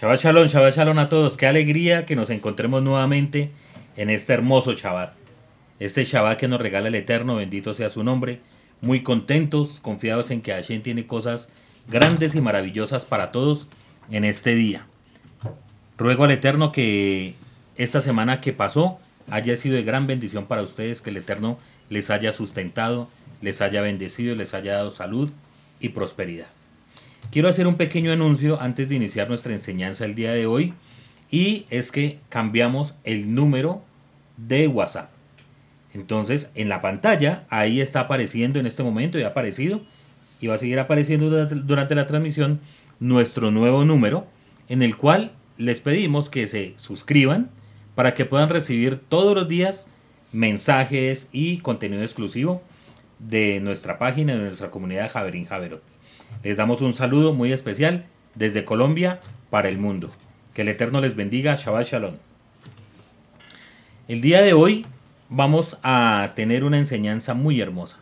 Shabbat Shalom, Shabbat Shalom a todos. Qué alegría que nos encontremos nuevamente en este hermoso Shabbat. Este Shabbat que nos regala el Eterno, bendito sea su nombre. Muy contentos, confiados en que Hashem tiene cosas grandes y maravillosas para todos en este día. Ruego al Eterno que esta semana que pasó haya sido de gran bendición para ustedes, que el Eterno les haya sustentado, les haya bendecido, les haya dado salud y prosperidad. Quiero hacer un pequeño anuncio antes de iniciar nuestra enseñanza el día de hoy y es que cambiamos el número de WhatsApp. Entonces, en la pantalla, ahí está apareciendo en este momento, ya ha aparecido y va a seguir apareciendo durante la transmisión nuestro nuevo número en el cual les pedimos que se suscriban para que puedan recibir todos los días mensajes y contenido exclusivo de nuestra página, de nuestra comunidad Javerín Javerot. Les damos un saludo muy especial desde Colombia para el mundo. Que el Eterno les bendiga. Shabbat Shalom. El día de hoy vamos a tener una enseñanza muy hermosa.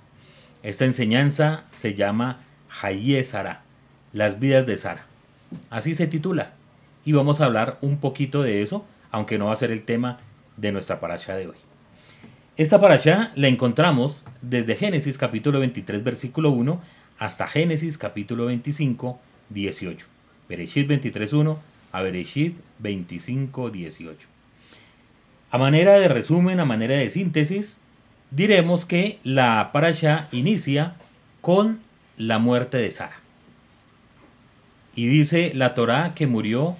Esta enseñanza se llama Haye Sara, las vidas de Sara. Así se titula. Y vamos a hablar un poquito de eso, aunque no va a ser el tema de nuestra parasha de hoy. Esta parasha la encontramos desde Génesis capítulo 23 versículo 1 hasta Génesis capítulo 25, 18. Bereshit 23.1 a Bereshit 25, 18. A manera de resumen, a manera de síntesis, diremos que la parasha inicia con la muerte de Sara. Y dice la Torá que murió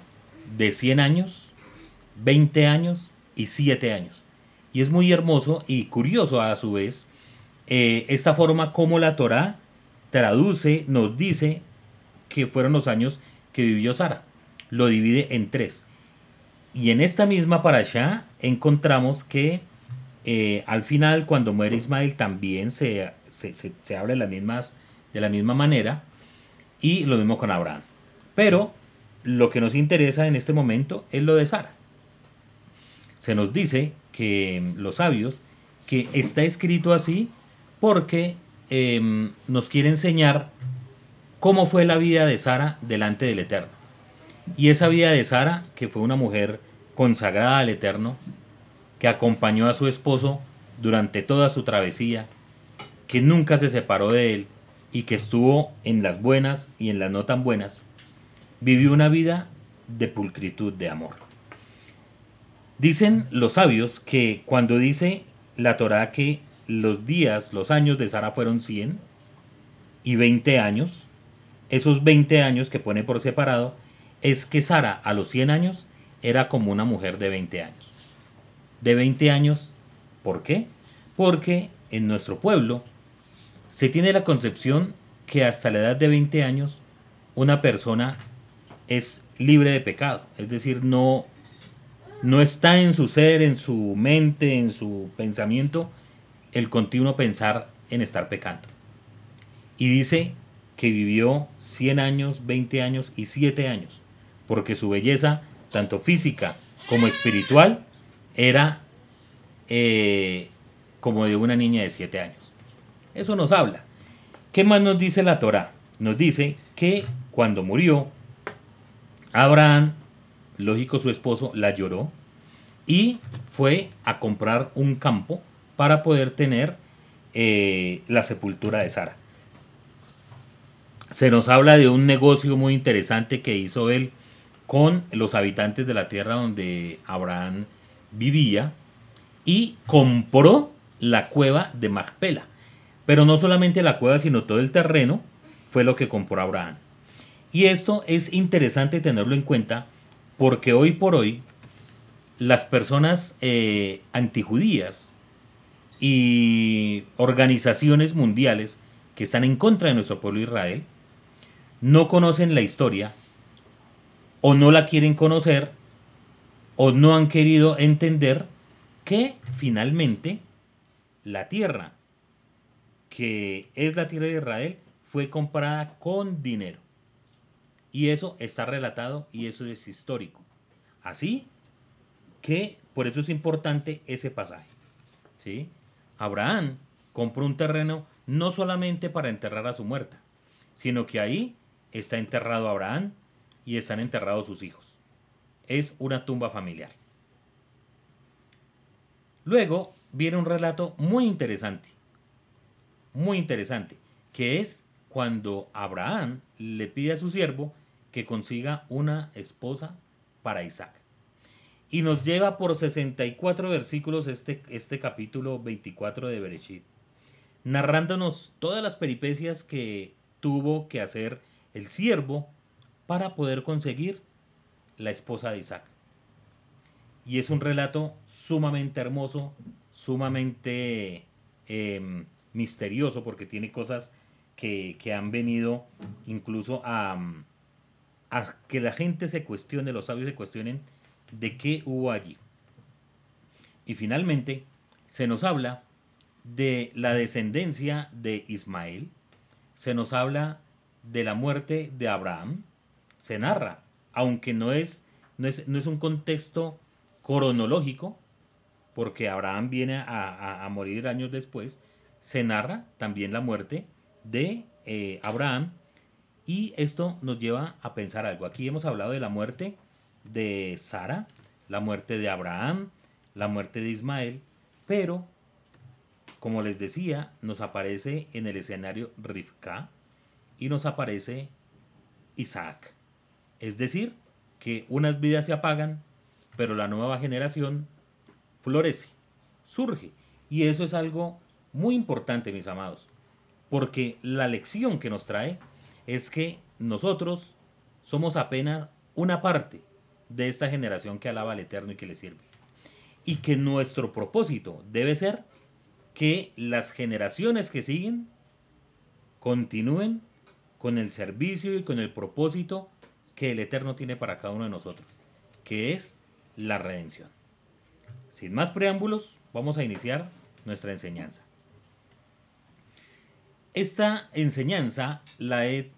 de 100 años, 20 años y 7 años. Y es muy hermoso y curioso a su vez eh, esta forma como la Torá traduce, nos dice que fueron los años que vivió Sara. Lo divide en tres. Y en esta misma allá encontramos que eh, al final, cuando muere Ismael, también se, se, habla de las, mismas, de la misma manera. Y lo mismo con Abraham. Pero lo que nos interesa en este momento es lo de Sara. Se nos dice que los sabios que está escrito así porque Em, nos quiere enseñar cómo fue la vida de Sara delante del Eterno. Y esa vida de Sara, que fue una mujer consagrada al Eterno, que acompañó a su esposo durante toda su travesía, que nunca se separó de él y que estuvo en las buenas y en las no tan buenas, vivió una vida de pulcritud, de amor. Dicen los sabios que cuando dice la Torá que los días, los años de Sara fueron 100 y 20 años. Esos 20 años que pone por separado es que Sara a los 100 años era como una mujer de 20 años. De 20 años, ¿por qué? Porque en nuestro pueblo se tiene la concepción que hasta la edad de 20 años una persona es libre de pecado, es decir, no no está en su ser, en su mente, en su pensamiento el continuo pensar en estar pecando. Y dice que vivió 100 años, 20 años y 7 años, porque su belleza, tanto física como espiritual, era eh, como de una niña de 7 años. Eso nos habla. ¿Qué más nos dice la Torah? Nos dice que cuando murió, Abraham, lógico su esposo, la lloró y fue a comprar un campo para poder tener eh, la sepultura de Sara. Se nos habla de un negocio muy interesante que hizo él con los habitantes de la tierra donde Abraham vivía y compró la cueva de Magpela. Pero no solamente la cueva, sino todo el terreno fue lo que compró Abraham. Y esto es interesante tenerlo en cuenta porque hoy por hoy las personas eh, antijudías y organizaciones mundiales que están en contra de nuestro pueblo Israel no conocen la historia o no la quieren conocer o no han querido entender que finalmente la tierra que es la tierra de Israel fue comprada con dinero. Y eso está relatado y eso es histórico. Así que por eso es importante ese pasaje. ¿Sí? Abraham compró un terreno no solamente para enterrar a su muerta, sino que ahí está enterrado Abraham y están enterrados sus hijos. es una tumba familiar. Luego viene un relato muy interesante, muy interesante, que es cuando Abraham le pide a su siervo que consiga una esposa para Isaac. Y nos lleva por 64 versículos este, este capítulo 24 de Bereshit, narrándonos todas las peripecias que tuvo que hacer el siervo para poder conseguir la esposa de Isaac. Y es un relato sumamente hermoso, sumamente em, misterioso, porque tiene cosas que, han venido incluso a, a que la gente se cuestione, los sabios se cuestionen de qué hubo allí. Y finalmente se nos habla de la descendencia de Ismael, se nos habla de la muerte de Abraham, se narra, aunque no es, no es, no es un contexto cronológico, porque Abraham viene a, morir años después, se narra también la muerte de eh, Abraham y esto nos lleva a pensar algo. Aquí hemos hablado de la muerte de Sara, la muerte de Abraham, la muerte de Ismael, pero, como les decía, nos aparece en el escenario Rivka y nos aparece Isaac. Es decir, que unas vidas se apagan, pero la nueva generación florece, surge. Y eso es algo muy importante, mis amados, porque la lección que nos trae es que nosotros somos apenas una parte de esta generación que alaba al Eterno y que le sirve. Y que nuestro propósito debe ser que las generaciones que siguen continúen con el servicio y con el propósito que el Eterno tiene para cada uno de nosotros, que es la redención. Sin más preámbulos, vamos a iniciar nuestra enseñanza. Esta enseñanza la he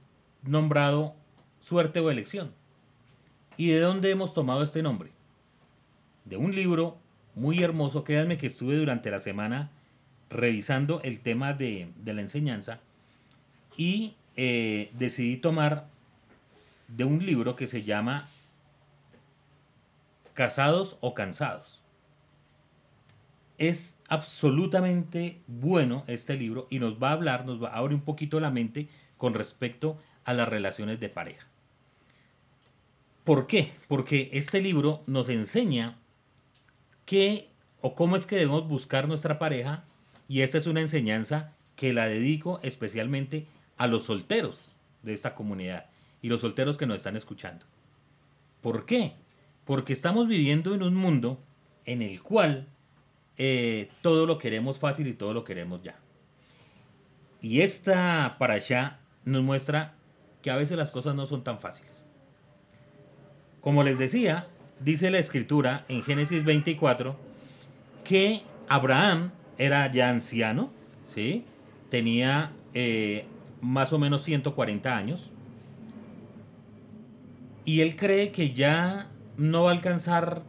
nombrado suerte o elección. ¿Y de dónde hemos tomado este nombre? De un libro muy hermoso, créanme que estuve durante la semana revisando el tema de, la enseñanza y eh, decidí tomar de un libro que se llama Casados o Cansados. Es absolutamente bueno este libro y nos va a hablar, nos va a abrir un poquito la mente con respecto a las relaciones de pareja. ¿Por qué? Porque este libro nos enseña qué o cómo es que debemos buscar nuestra pareja y esta es una enseñanza que la dedico especialmente a los solteros de esta comunidad y los solteros que nos están escuchando. ¿Por qué? Porque estamos viviendo en un mundo en el cual eh, todo lo queremos fácil y todo lo queremos ya. Y esta para allá nos muestra que a veces las cosas no son tan fáciles. Como les decía, dice la escritura en Génesis 24 que Abraham era ya anciano, ¿sí? tenía eh, más o menos 140 años, y él cree que ya no va a alcanzar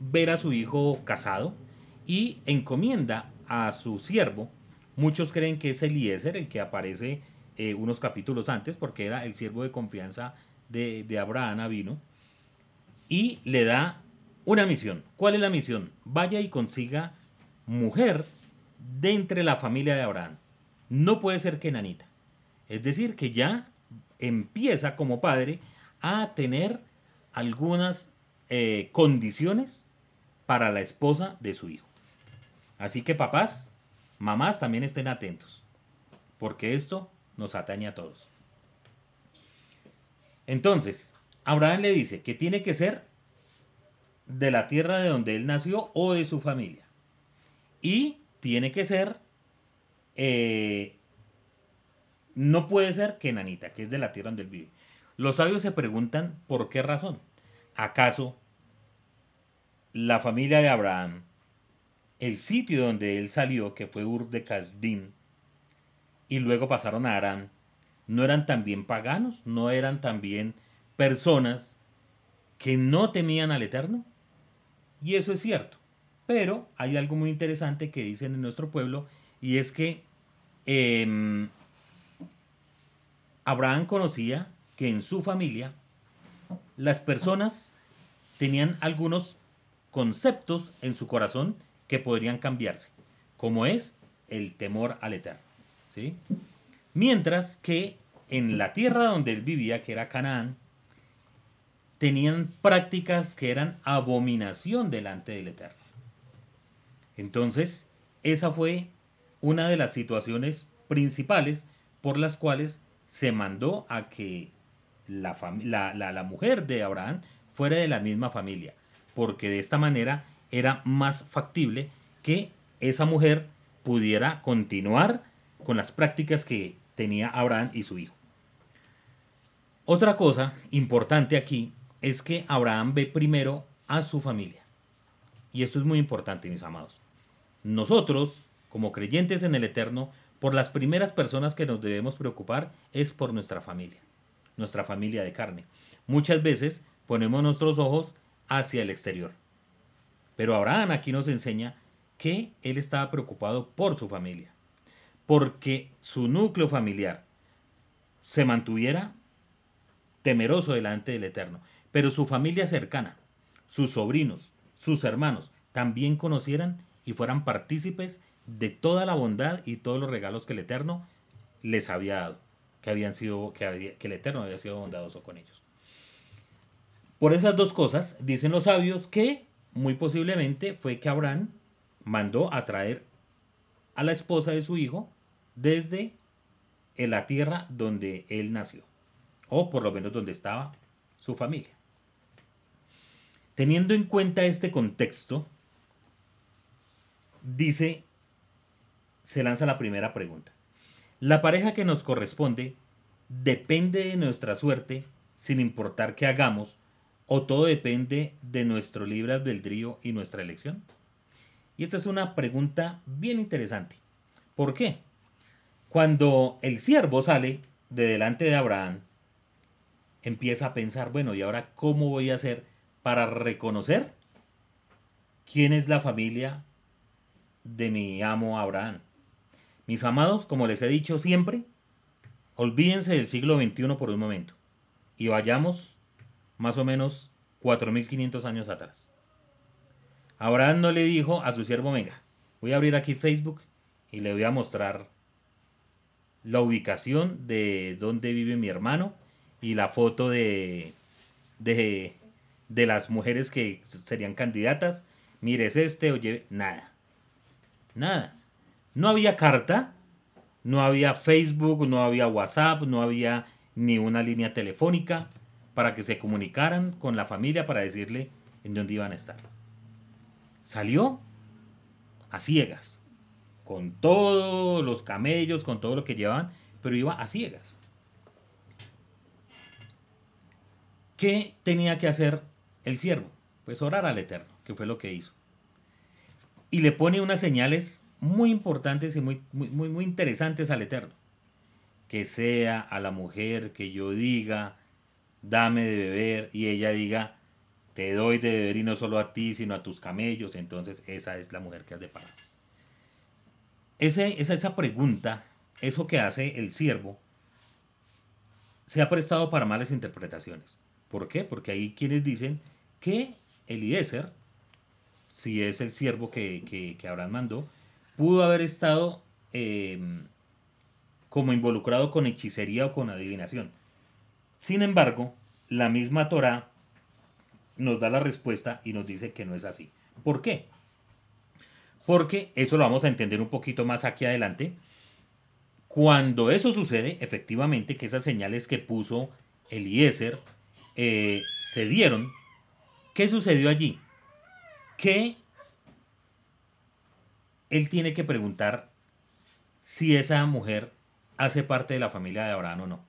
ver a su hijo casado y encomienda a su siervo. Muchos creen que es Eliezer el que aparece eh, unos capítulos antes porque era el siervo de confianza de, Abraham vino y le da una misión. ¿Cuál es la misión? Vaya y consiga mujer de entre la familia de Abraham. No puede ser que nanita. Es decir, que ya empieza como padre a tener algunas eh, condiciones para la esposa de su hijo. Así que papás, mamás también estén atentos, porque esto nos atañe a todos. Entonces, Abraham le dice que tiene que ser de la tierra de donde él nació o de su familia. Y tiene que ser, eh, no puede ser Kenanita, que es de la tierra donde él vive. Los sabios se preguntan por qué razón. ¿Acaso la familia de Abraham, el sitio donde él salió, que fue Ur de Kasdim, y luego pasaron a Arán, no eran también paganos, no eran también personas que no temían al Eterno. Y eso es cierto. Pero hay algo muy interesante que dicen en nuestro pueblo y es que em, Abraham conocía que en su familia las personas tenían algunos conceptos en su corazón que podrían cambiarse, como es el temor al Eterno. ¿sí? Mientras que en la tierra donde él vivía, que era Canaán, tenían prácticas que eran abominación delante del Eterno. Entonces, esa fue una de las situaciones principales por las cuales se mandó a que la, la, mujer de Abraham fuera de la misma familia, porque de esta manera era más factible que esa mujer pudiera continuar con las prácticas que tenía Abraham y su hijo. Otra cosa importante aquí es que Abraham ve primero a su familia. Y esto es muy importante, mis amados. Nosotros, como creyentes en el Eterno, por las primeras personas que nos debemos preocupar es por nuestra familia, nuestra familia de carne. Muchas veces ponemos nuestros ojos hacia el exterior. Pero Abraham aquí nos enseña que él estaba preocupado por su familia, porque su núcleo familiar se mantuviera temeroso delante del Eterno, pero su familia cercana, sus sobrinos, sus hermanos, también conocieran y fueran partícipes de toda la bondad y todos los regalos que el Eterno les había dado, que, habían sido, que, el Eterno había sido bondadoso con ellos. Por esas dos cosas, dicen los sabios que muy posiblemente fue que Abraham mandó a traer a la esposa de su hijo desde la tierra donde él nació, o por lo menos donde estaba su familia. Teniendo en cuenta este contexto, dice, se lanza la primera pregunta. La pareja que nos corresponde depende de nuestra suerte sin importar qué hagamos o todo depende de nuestro libre albedrío y nuestra elección. Y esta es una pregunta bien interesante. ¿Por qué? Cuando el siervo sale de delante de Abraham, empieza a pensar, bueno, ¿y ahora cómo voy a hacer para reconocer quién es la familia de mi amo Abraham. Mis amados, como les he dicho siempre, olvídense del siglo XXI por un momento y vayamos más o menos 4.500 años atrás. Abraham no le dijo a su siervo, venga, voy a abrir aquí Facebook y le voy a mostrar la ubicación de dónde vive mi hermano y la foto de, de, de las mujeres que serían candidatas. Mires este, oye, nada. Nada. No había carta, no había Facebook, no había WhatsApp, no había ni una línea telefónica para que se comunicaran con la familia para decirle en dónde iban a estar. Salió a ciegas, con todos los camellos, con todo lo que llevaban, pero iba a ciegas. ¿Qué tenía que hacer el siervo? Pues orar al Eterno, que fue lo que hizo y le pone unas señales muy importantes y muy, muy, muy, interesantes al Eterno. Que sea a la mujer que yo diga, dame de beber, y ella diga, te doy de beber y no solo a ti, sino a tus camellos, entonces esa es la mujer que has de pagar. Ese, esa, pregunta, eso que hace el siervo, se ha prestado para malas interpretaciones. ¿Por qué? Porque hay quienes dicen que Eliezer si es el siervo que, que, Abraham mandó, pudo haber estado em, como involucrado con hechicería o con adivinación. Sin embargo, la misma Torah nos da la respuesta y nos dice que no es así. ¿Por qué? Porque eso lo vamos a entender un poquito más aquí adelante. Cuando eso sucede, efectivamente, que esas señales que puso Eliezer eh, se dieron, ¿qué sucedió allí? que él tiene que preguntar si esa mujer hace parte de la familia de Abraham o no.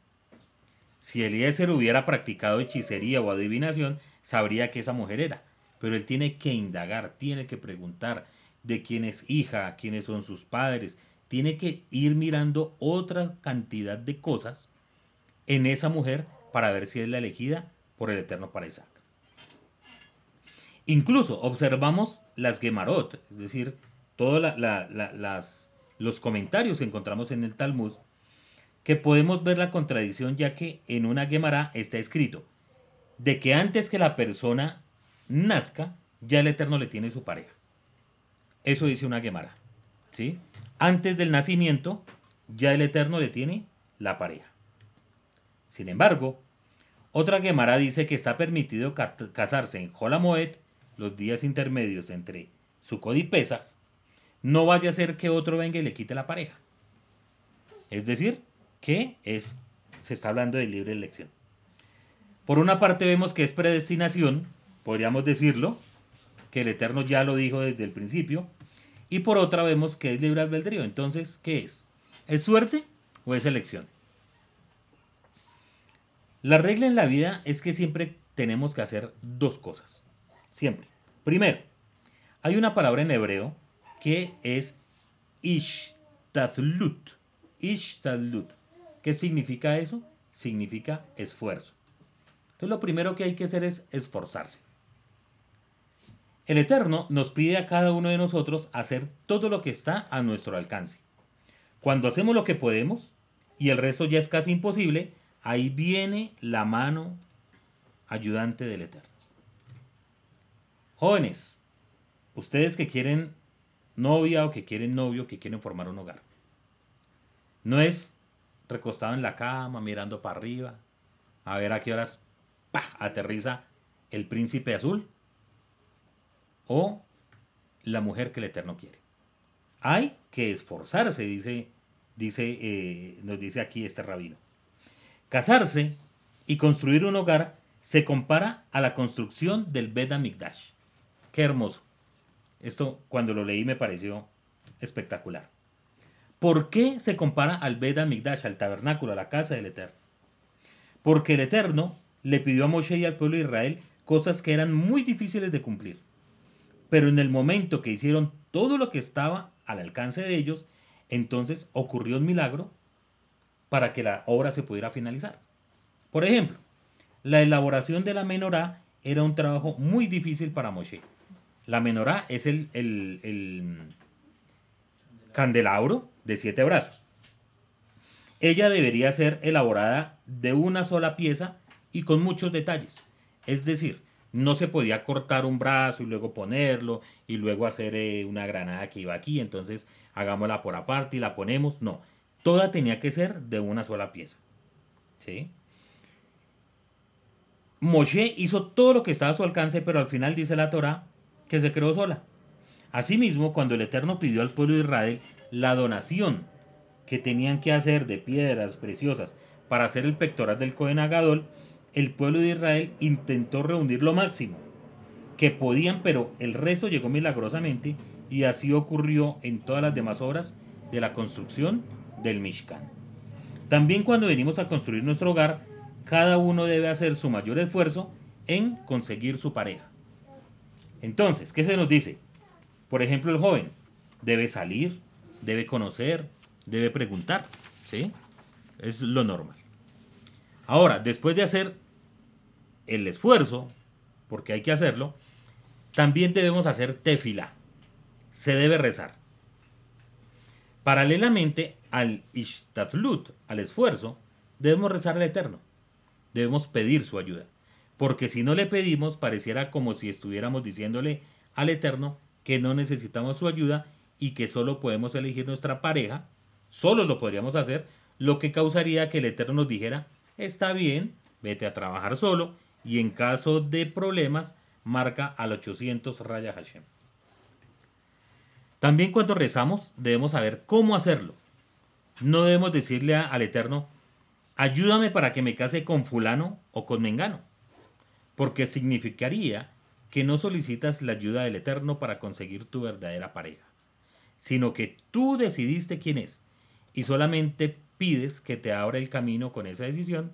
Si Eliezer hubiera practicado hechicería o adivinación, sabría que esa mujer era. Pero él tiene que indagar, tiene que preguntar de quién es hija, quiénes son sus padres. Tiene que ir mirando otra cantidad de cosas en esa mujer para ver si es la elegida por el Eterno para Isaac. Incluso observamos las Gemarot, es decir, todos los comentarios que encontramos en el Talmud, que podemos ver la contradicción ya que en una Gemara está escrito de que antes que la persona nazca, ya el Eterno le tiene su pareja. Eso dice una Gemara. ¿sí? Antes del nacimiento, ya el Eterno le tiene la pareja. Sin embargo, otra Gemara dice que está permitido casarse en Jolamoed, los días intermedios entre Sukkot y Pesach, no vaya a ser que otro venga y le quite la pareja. Es decir, que es, se está hablando de libre elección. Por una parte vemos que es predestinación, podríamos decirlo, que el Eterno ya lo dijo desde el principio, y por otra vemos que es libre albedrío. Entonces, ¿qué es? ¿Es suerte o es elección? La regla en la vida es que siempre tenemos que hacer dos cosas. Siempre. Primero, hay una palabra en hebreo que es ishtadlut. Ishtadlut. ¿Qué significa eso? Significa esfuerzo. Entonces lo primero que hay que hacer es esforzarse. El Eterno nos pide a cada uno de nosotros hacer todo lo que está a nuestro alcance. Cuando hacemos lo que podemos y el resto ya es casi imposible, ahí viene la mano ayudante del Eterno. Jóvenes, ustedes que quieren novia o que quieren novio, que quieren formar un hogar. No es recostado en la cama, mirando para arriba, a ver a qué horas aterriza el príncipe azul o la mujer que el Eterno quiere. Hay que esforzarse, dice, dice, eh, nos dice aquí este rabino. Casarse y construir un hogar se compara a la construcción del Bet Mikdash. Qué hermoso. Esto cuando lo leí me pareció espectacular. ¿Por qué se compara al Bet Mikdash, al tabernáculo, a la casa del Eterno? Porque el Eterno le pidió a Moshe y al pueblo de Israel cosas que eran muy difíciles de cumplir. Pero en el momento que hicieron todo lo que estaba al alcance de ellos, entonces ocurrió un milagro para que la obra se pudiera finalizar. Por ejemplo, la elaboración de la menorá era un trabajo muy difícil para Moshe. La menorá es el, el candelabro de siete brazos. Ella debería ser elaborada de una sola pieza y con muchos detalles. Es decir, no se podía cortar un brazo y luego ponerlo y luego hacer eh, una granada que iba aquí, entonces hagámosla por aparte y la ponemos. No, toda tenía que ser de una sola pieza. ¿Sí? Moshe hizo todo lo que estaba a su alcance, pero al final dice la Torah que se creó sola. Asimismo, cuando el Eterno pidió al pueblo de Israel la donación que tenían que hacer de piedras preciosas para hacer el pectoral del Cohen Agadol, el pueblo de Israel intentó reunir lo máximo que podían, pero el resto llegó milagrosamente y así ocurrió en todas las demás obras de la construcción del Mishkan. También cuando venimos a construir nuestro hogar, cada uno debe hacer su mayor esfuerzo en conseguir su pareja. Entonces, ¿qué se nos dice? Por ejemplo, el joven debe salir, debe conocer, debe preguntar, ¿sí? Es lo normal. Ahora, después de hacer el esfuerzo, porque hay que hacerlo, también debemos hacer tefila. Se debe rezar. Paralelamente al ishtadlut, al esfuerzo, debemos rezar al Eterno. Debemos pedir su ayuda. Porque si no le pedimos, pareciera como si estuviéramos diciéndole al Eterno que no necesitamos su ayuda y que solo podemos elegir nuestra pareja, solo lo podríamos hacer, lo que causaría que el Eterno nos dijera, está bien, vete a trabajar solo y en caso de problemas marca al 800 raya Hashem. También cuando rezamos debemos saber cómo hacerlo. No debemos decirle al Eterno, ayúdame para que me case con fulano o con mengano, porque significaría que no solicitas la ayuda del Eterno para conseguir tu verdadera pareja, sino que tú decidiste quién es y solamente pides que te abra el camino con esa decisión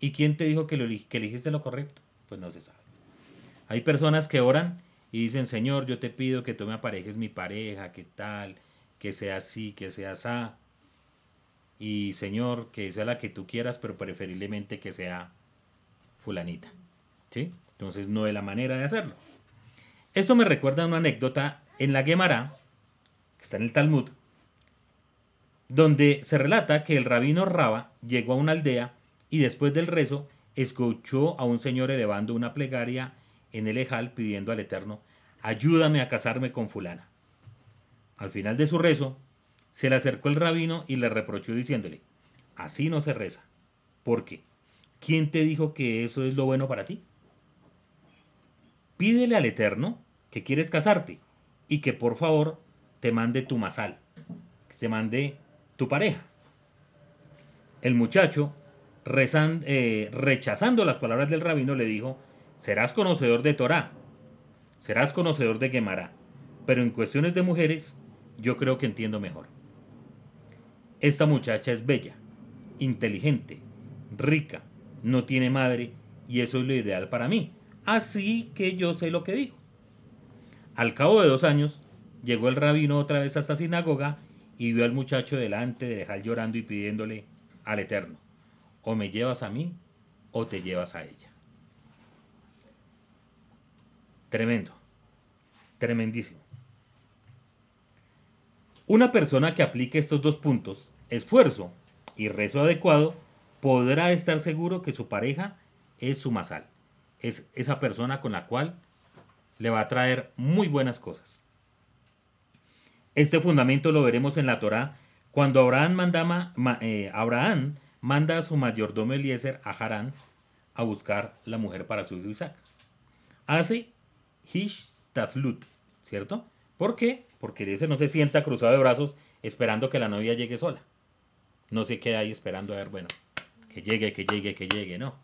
¿Y quién te dijo que, lo, que elegiste lo correcto? Pues no se sabe. Hay personas que oran y dicen, Señor, yo te pido que tú me aparejes mi pareja, que tal, que sea así, que sea así. Y Señor, que sea la que tú quieras, pero preferiblemente que sea fulanita. ¿Sí? Entonces no es la manera de hacerlo. Esto me recuerda a una anécdota en la Gemara, que está en el Talmud, donde se relata que el rabino Raba llegó a una aldea y después del rezo escuchó a un señor elevando una plegaria en el ejal pidiendo al Eterno, ayúdame a casarme con fulana. Al final de su rezo, se le acercó el rabino y le reprochó diciéndole, así no se reza. ¿Por qué? ¿Quién te dijo que eso es lo bueno para ti? Pídele al Eterno que quieres casarte y que por favor te mande tu masal, que te mande tu pareja. El muchacho, eh, rechazando las palabras del rabino, le dijo, serás conocedor de Torah, serás conocedor de Gemara, pero en cuestiones de mujeres yo creo que entiendo mejor. Esta muchacha es bella, inteligente, rica, no tiene madre y eso es lo ideal para mí. Así que yo sé lo que digo. Al cabo de dos años, llegó el rabino otra vez a esta sinagoga y vio al muchacho delante de dejar llorando y pidiéndole al Eterno, o me llevas a mí o te llevas a ella. Tremendo, tremendísimo. Una persona que aplique estos dos puntos, esfuerzo y rezo adecuado, podrá estar seguro que su pareja es su masal, es esa persona con la cual le va a traer muy buenas cosas. Este fundamento lo veremos en la Torá cuando Abraham manda, eh, Abraham manda a su mayordomo Eliezer a Harán a buscar la mujer para su hijo Isaac. Hace Hish Tazlut, ¿cierto? ¿Por qué? Porque Eliezer no se sienta cruzado de brazos esperando que la novia llegue sola. No se queda ahí esperando a ver, bueno, que llegue, que llegue, que llegue, no.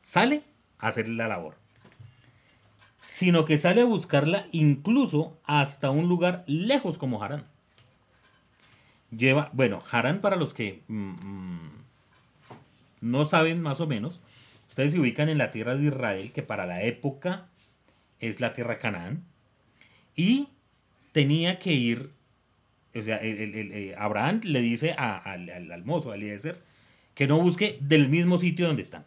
Sale a hacerle la labor. Sino que sale a buscarla incluso hasta un lugar lejos como Harán. Lleva, bueno, Harán para los que mm, mm, no saben más o menos, ustedes se ubican en la tierra de Israel, que para la época es la tierra Canaán, y tenía que ir, o sea, el, Abraham le dice al, al, mozo, a Eliezer, que no busque del mismo sitio donde están,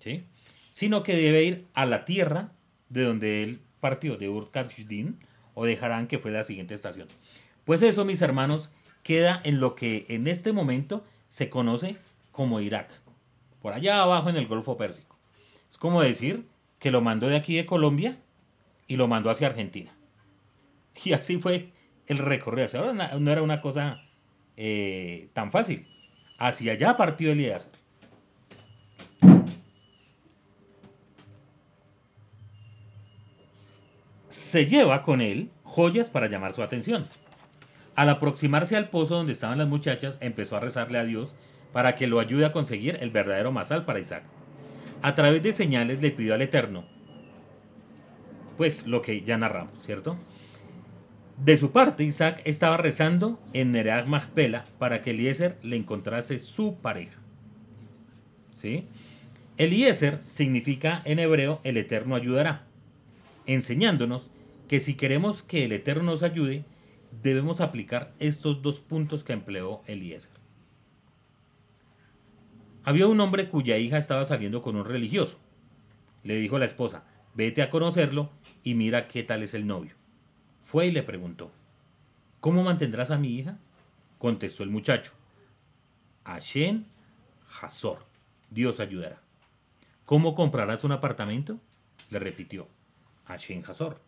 ¿sí? sino que debe ir a la tierra de donde él partió, de Ur o de Harán, que fue la siguiente estación. Pues eso, mis hermanos, queda en lo que en este momento se conoce como Irak, por allá abajo en el Golfo Pérsico. Es como decir que lo mandó de aquí de Colombia y lo mandó hacia Argentina. Y así fue el recorrido. Ahora no era una cosa eh, tan fácil. Hacia allá partió Elías. Se lleva con él joyas para llamar su atención. Al aproximarse al pozo donde estaban las muchachas, empezó a rezarle a Dios para que lo ayude a conseguir el verdadero masal para Isaac. A través de señales le pidió al Eterno, pues lo que ya narramos, ¿cierto? De su parte, Isaac estaba rezando en Nereag Magpela para que Eliezer le encontrase su pareja. ¿Sí? Eliezer significa en hebreo el Eterno ayudará, enseñándonos que si queremos que el Eterno nos ayude, debemos aplicar estos dos puntos que empleó Eliezer. Había un hombre cuya hija estaba saliendo con un religioso. Le dijo a la esposa, vete a conocerlo y mira qué tal es el novio. Fue y le preguntó, ¿Cómo mantendrás a mi hija? Contestó el muchacho, Hashem Hazor, Dios ayudará. ¿Cómo comprarás un apartamento? Le repitió, Hashem Hazor.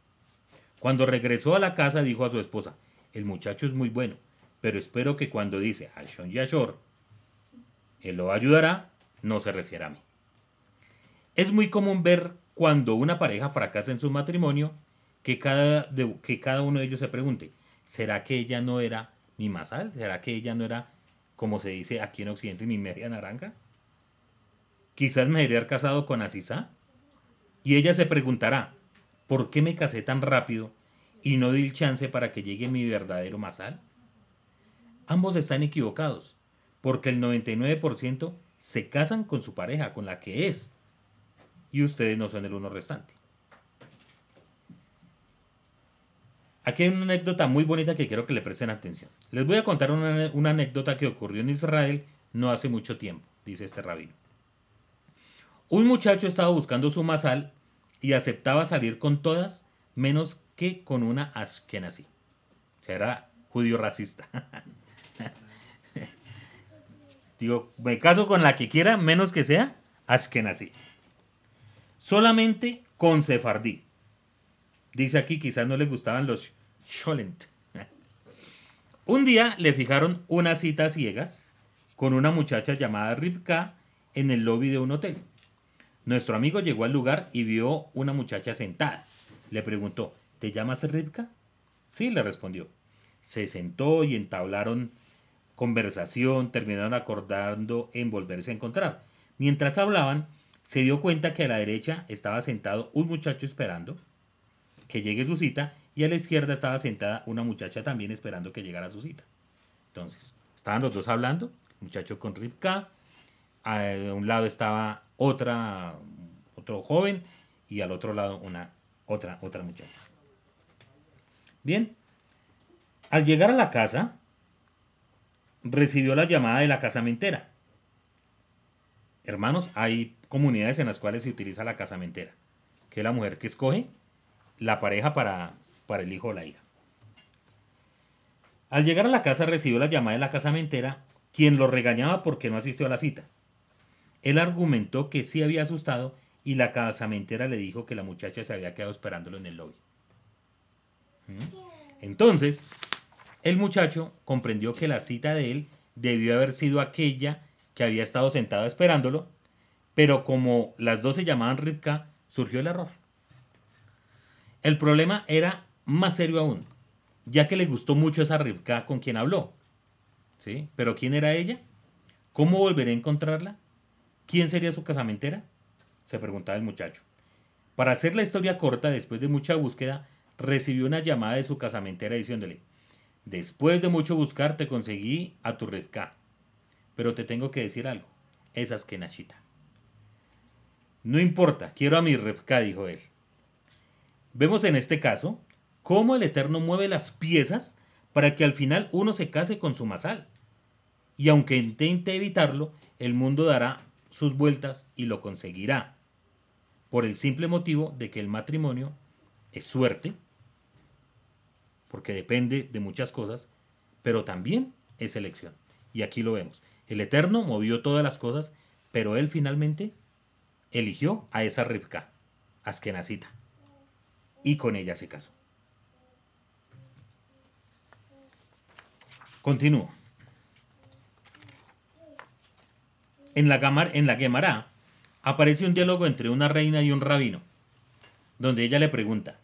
Cuando regresó a la casa dijo a su esposa, el muchacho es muy bueno, pero espero que cuando dice Hashem Yashor, él lo ayudará, no se refiere a mí. Es muy común ver cuando una pareja fracasa en su matrimonio que cada, que cada uno de ellos se pregunte, ¿será que ella no era mi masal? ¿Será que ella no era, como se dice aquí en Occidente, mi media naranja? Quizás me debería haber casado con Asisa. Y ella se preguntará, ¿por qué me casé tan rápido y no di el chance para que llegue mi verdadero masal? Ambos están equivocados, porque el 99% se casan con su pareja, con la que es, y ustedes no son el uno restante. Aquí hay una anécdota muy bonita que quiero que le presten atención. Les voy a contar una, anécdota que ocurrió en Israel no hace mucho tiempo, dice este rabino. Un muchacho estaba buscando su masal y aceptaba salir con todas menos que con una ashkenazi. O sea, era judío racista. Digo, me caso con la que quiera, menos que sea ashkenazi. Solamente con sefardí. Dice aquí, quizás no le gustaban los Scholent. Un día le fijaron una cita a ciegas con una muchacha llamada Ripka en el lobby de un hotel. Nuestro amigo llegó al lugar y vio una muchacha sentada. Le preguntó, ¿te llamas Ripka? Sí, le respondió. Se sentó y entablaron conversación, terminaron acordando en volverse a encontrar. Mientras hablaban, se dio cuenta que a la derecha estaba sentado un muchacho esperando que llegue su cita y a la izquierda estaba sentada una muchacha también esperando que llegara su cita. Entonces, estaban los dos hablando, muchacho con Ripka, a un lado estaba otra, otro joven y al otro lado una otra, otra muchacha. Bien, al llegar a la casa, recibió la llamada de la casamentera. Hermanos, hay comunidades en las cuales se utiliza la casamentera, que es la mujer que escoge la pareja para, para el hijo o la hija. Al llegar a la casa recibió la llamada de la casamentera, quien lo regañaba porque no asistió a la cita. Él argumentó que sí había asustado y la casamentera le dijo que la muchacha se había quedado esperándolo en el lobby. ¿Mm? Entonces, el muchacho comprendió que la cita de él debió haber sido aquella que había estado sentado esperándolo, pero como las dos se llamaban Ripka, surgió el error. El problema era más serio aún, ya que le gustó mucho esa Ripka con quien habló. ¿Sí? ¿Pero quién era ella? ¿Cómo volveré a encontrarla? ¿Quién sería su casamentera? se preguntaba el muchacho. Para hacer la historia corta, después de mucha búsqueda, recibió una llamada de su casamentera diciéndole, después de mucho buscar te conseguí a tu Rivka, pero te tengo que decir algo, esa es Kenachita. No importa, quiero a mi Rivka, dijo él. Vemos en este caso cómo el Eterno mueve las piezas para que al final uno se case con su masal. Y aunque intente evitarlo, el mundo dará sus vueltas y lo conseguirá, por el simple motivo de que el matrimonio es suerte, porque depende de muchas cosas, pero también es elección. Y aquí lo vemos. El Eterno movió todas las cosas, pero él finalmente eligió a esa Rivka, Askenazita, y con ella se casó. Continúo. En la, la Gemara aparece un diálogo entre una reina y un rabino, donde ella le pregunta,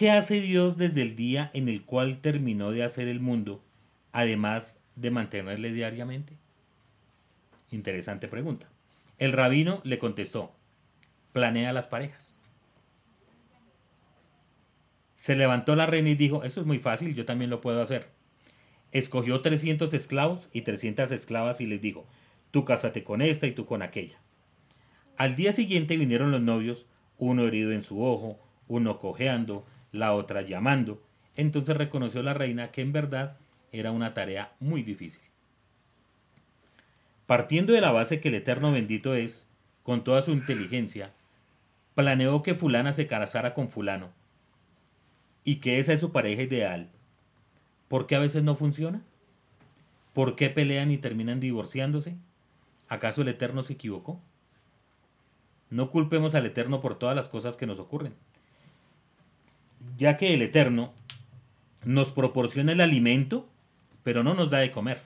¿qué hace Dios desde el día en el cual terminó de hacer el mundo, además de mantenerle diariamente? Interesante pregunta. El rabino le contestó, planea las parejas. Se levantó la reina y dijo, eso es muy fácil, yo también lo puedo hacer. Escogió 300 esclavos y 300 esclavas y les dijo, tú cásate con esta y tú con aquella. Al día siguiente vinieron los novios, uno herido en su ojo, uno cojeando, la otra llamando. Entonces reconoció la reina que en verdad era una tarea muy difícil. Partiendo de la base que el Eterno bendito es, con toda su inteligencia, planeó que fulana se casara con fulano y que esa es su pareja ideal. ¿Por qué a veces no funciona? ¿Por qué pelean y terminan divorciándose? ¿Acaso el Eterno se equivocó? No culpemos al Eterno por todas las cosas que nos ocurren, ya que el Eterno nos proporciona el alimento, pero no nos da de comer.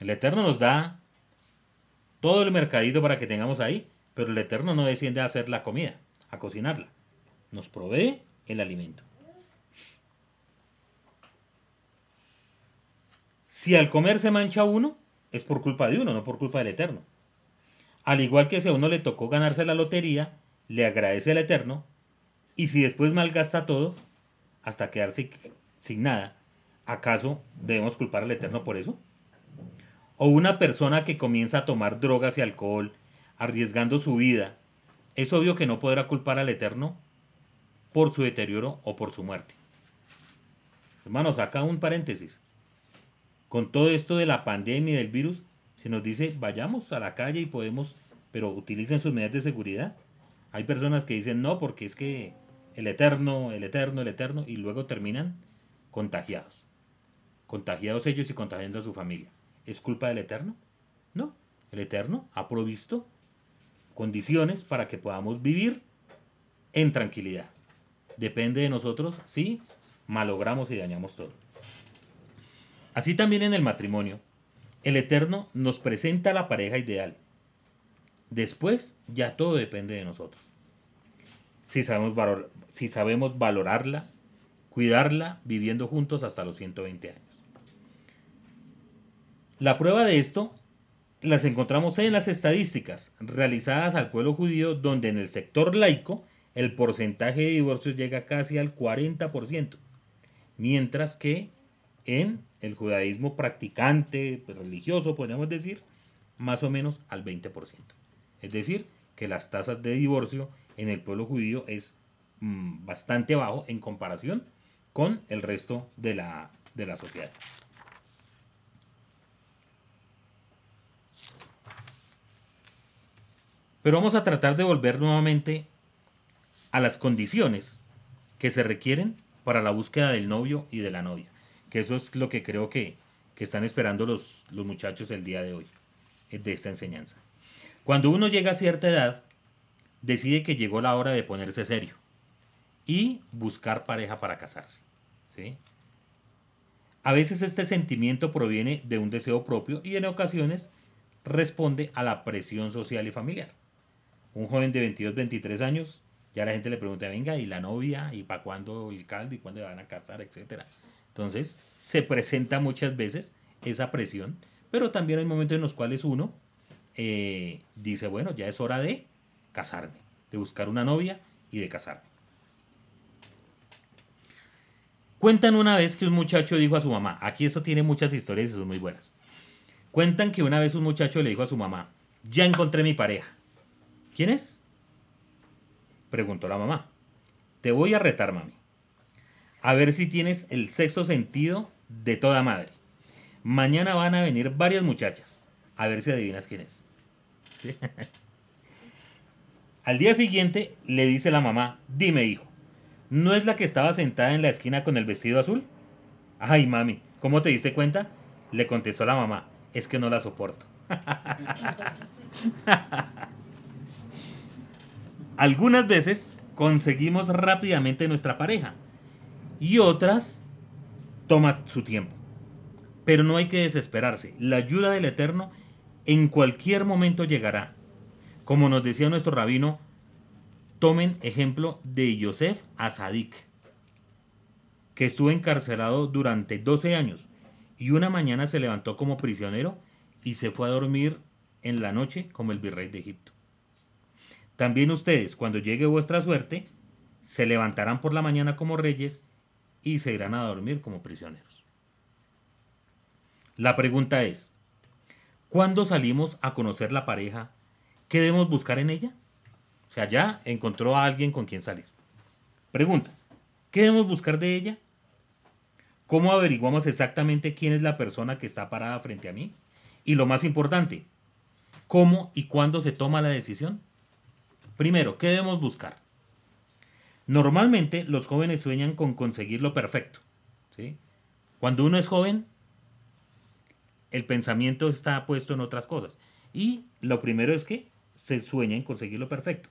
El Eterno nos da todo el mercadito para que tengamos ahí, pero el Eterno no desciende a hacer la comida, a cocinarla. Nos provee el alimento. Si al comer se mancha uno, es por culpa de uno, no por culpa del Eterno. Al igual que si a uno le tocó ganarse la lotería, le agradece al Eterno, y si después malgasta todo, hasta quedarse sin nada, ¿acaso debemos culpar al Eterno por eso? O una persona que comienza a tomar drogas y alcohol, arriesgando su vida, es obvio que no podrá culpar al Eterno por su deterioro o por su muerte. Hermanos, acá un paréntesis con todo esto de la pandemia y del virus, se nos dice vayamos a la calle y podemos, pero utilicen sus medidas de seguridad. Hay personas que dicen no porque es que el eterno, el eterno, el eterno, y luego terminan contagiados. Contagiados ellos y contagiando a su familia. ¿Es culpa del eterno? No, el eterno ha provisto condiciones para que podamos vivir en tranquilidad. depende de nosotros si malogramos y dañamos todo. Así también en el matrimonio, el Eterno nos presenta la pareja ideal. Después ya todo depende de nosotros. Si sabemos, si sabemos valorarla, cuidarla, viviendo juntos hasta los 120 años. La prueba de esto las encontramos en las estadísticas realizadas al pueblo judío, donde en el sector laico el porcentaje de divorcios llega casi al 40%, mientras que en el judaísmo practicante, pues, religioso, podríamos decir, más o menos al 20%. Es decir, que las tasas de divorcio en el pueblo judío es mm, bastante bajo en comparación con el resto de la, de la sociedad. Pero vamos a tratar de volver nuevamente a las condiciones que se requieren para la búsqueda del novio y de la novia. Que eso es lo que creo que, están esperando los, los muchachos el día de hoy, eh, de esta enseñanza. Cuando uno llega a cierta edad, decide que llegó la hora de ponerse serio y buscar pareja para casarse. ¿sí? A veces este sentimiento proviene de un deseo propio y en ocasiones responde a la presión social y familiar un joven de 22, 23 años, ya la gente le pregunta, venga, ¿y la novia? ¿Y para cuándo el caldo? ¿Y cuándo van a casar? Etcétera. Entonces, se presenta muchas veces esa presión, pero también hay momentos en los cuales uno eh, dice, bueno, ya es hora de casarme, de buscar una novia y de casarme. Cuentan una vez que un muchacho dijo a su mamá, aquí esto tiene muchas historias y son muy buenas. Cuentan que una vez un muchacho le dijo a su mamá, ya encontré mi pareja. ¿Quién es? Preguntó la mamá. Te voy a retar, mami. A ver si tienes el sexto sentido de toda madre. Mañana van a venir varias muchachas. A ver si adivinas quién es. Al día siguiente le dice la mamá, dime hijo, ¿no es la que estaba sentada en la esquina con el vestido azul? Ay, mami, ¿cómo te diste cuenta? Le contestó la mamá, es que no la soporto. Algunas veces conseguimos rápidamente nuestra pareja y otras toma su tiempo. Pero no hay que desesperarse. La ayuda del Eterno en cualquier momento llegará. Como nos decía nuestro rabino, tomen ejemplo de Yosef Asadik, que estuvo encarcelado durante 12 años y una mañana se levantó como prisionero y se fue a dormir en la noche como el virrey de Egipto. También ustedes, cuando llegue vuestra suerte, se levantarán por la mañana como reyes y se irán a dormir como prisioneros. La pregunta es, ¿cuándo salimos a conocer la pareja? ¿Qué debemos buscar en ella? O sea, ya encontró a alguien con quien salir. Pregunta, ¿qué debemos buscar de ella? ¿Cómo averiguamos exactamente quién es la persona que está parada frente a mí? Y lo más importante, ¿cómo y cuándo se toma la decisión? Primero, ¿qué debemos buscar? Normalmente los jóvenes sueñan con conseguir lo perfecto. ¿sí? Cuando uno es joven, el pensamiento está puesto en otras cosas. Y lo primero es que se sueña en conseguir lo perfecto.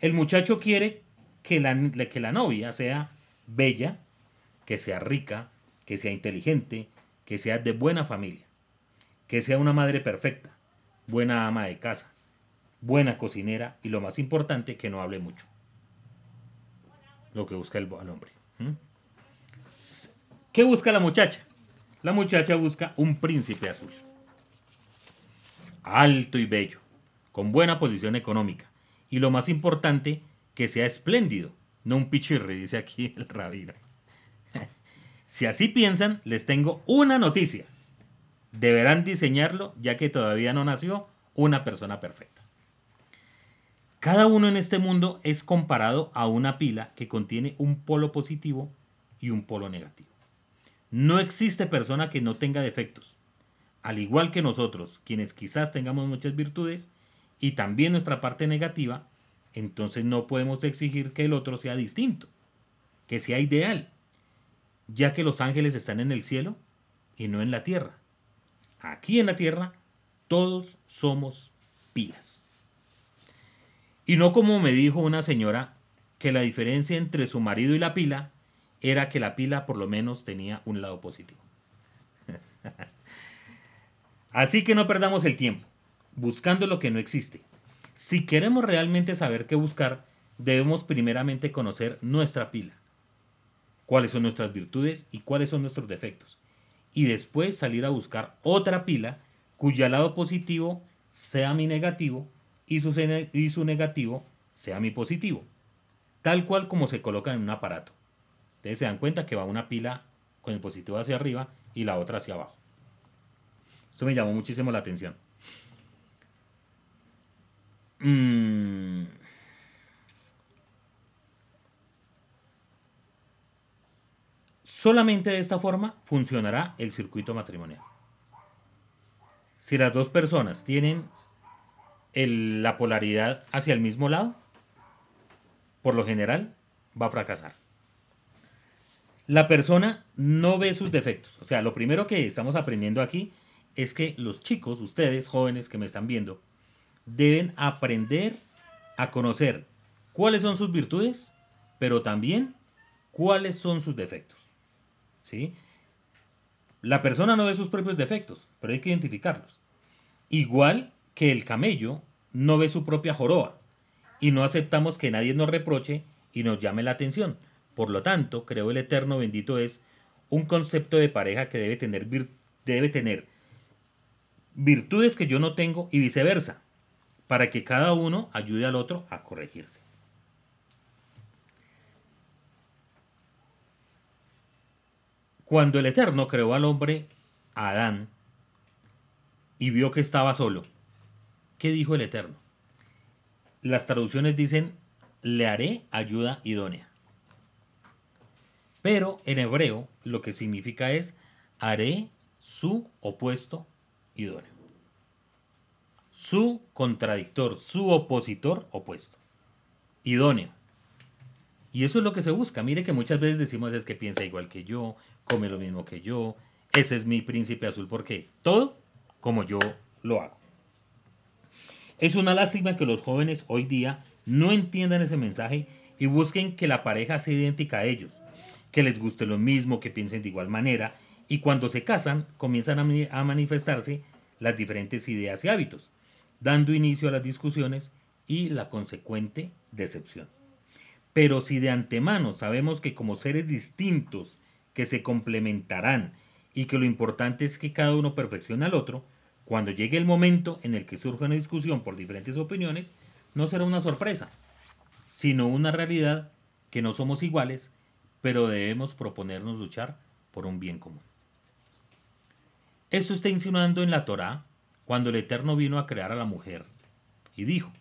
El muchacho quiere que la, que la novia sea bella, que sea rica, que sea inteligente, que sea de buena familia, que sea una madre perfecta, buena ama de casa, buena cocinera y lo más importante, que no hable mucho. Lo que busca el, hombre. ¿Qué busca la muchacha? La muchacha busca un príncipe azul. Alto y bello, con buena posición económica. Y lo más importante, que sea espléndido, no un pichirre, dice aquí el rabino. si así piensan, les tengo una noticia. Deberán diseñarlo ya que todavía no nació una persona perfecta. Cada uno en este mundo es comparado a una pila que contiene un polo positivo y un polo negativo. No existe persona que no tenga defectos. Al igual que nosotros, quienes quizás tengamos muchas virtudes y también nuestra parte negativa, entonces no podemos exigir que el otro sea distinto, que sea ideal, ya que los ángeles están en el cielo y no en la tierra. Aquí en la tierra todos somos pilas. Y no como me dijo una señora que la diferencia entre su marido y la pila era que la pila por lo menos tenía un lado positivo. Así que no perdamos el tiempo buscando lo que no existe. Si queremos realmente saber qué buscar, debemos primeramente conocer nuestra pila, cuáles son nuestras virtudes y cuáles son nuestros defectos, y después salir a buscar otra pila cuyo lado positivo sea mi negativo y su, y su negativo sea mi positivo, tal cual como se coloca en un aparato. Ustedes se dan cuenta que va una pila con el positivo hacia arriba y la otra hacia abajo. Esto me llamó muchísimo la atención. Mm. Solamente de esta forma funcionará el circuito matrimonial. Si las dos personas tienen la polaridad hacia el mismo lado, por lo general va a fracasar. La persona no ve sus defectos. O sea, lo primero que estamos aprendiendo aquí es que los chicos, ustedes jóvenes que me están viendo, deben aprender a conocer cuáles son sus virtudes, pero también cuáles son sus defectos. ¿Sí? La persona no ve sus propios defectos, pero hay que identificarlos. Igual que el camello no ve su propia joroba y no aceptamos que nadie nos reproche y nos llame la atención. Por lo tanto, creo el Eterno bendito es un concepto de pareja que debe tener, debe tener virtudes que yo no tengo y viceversa para que cada uno ayude al otro a corregirse. Cuando el Eterno creó al hombre, Adán, y vio que estaba solo, ¿qué dijo el Eterno? Las traducciones dicen, le haré ayuda idónea. Pero en hebreo lo que significa es, haré su opuesto idóneo su contradictor, su opositor opuesto. Idóneo. Y eso es lo que se busca. Mire que muchas veces decimos es que piensa igual que yo, come lo mismo que yo, ese es mi príncipe azul, porque todo como yo lo hago. Es una lástima que los jóvenes hoy día no entiendan ese mensaje y busquen que la pareja sea idéntica a ellos, que les guste lo mismo, que piensen de igual manera, y cuando se casan comienzan a manifestarse las diferentes ideas y hábitos dando inicio a las discusiones y la consecuente decepción. Pero si de antemano sabemos que como seres distintos que se complementarán y que lo importante es que cada uno perfeccione al otro, cuando llegue el momento en el que surja una discusión por diferentes opiniones, no será una sorpresa, sino una realidad que no somos iguales, pero debemos proponernos luchar por un bien común. Esto está insinuando en la Torá cuando el Eterno vino a crear a la mujer y dijo,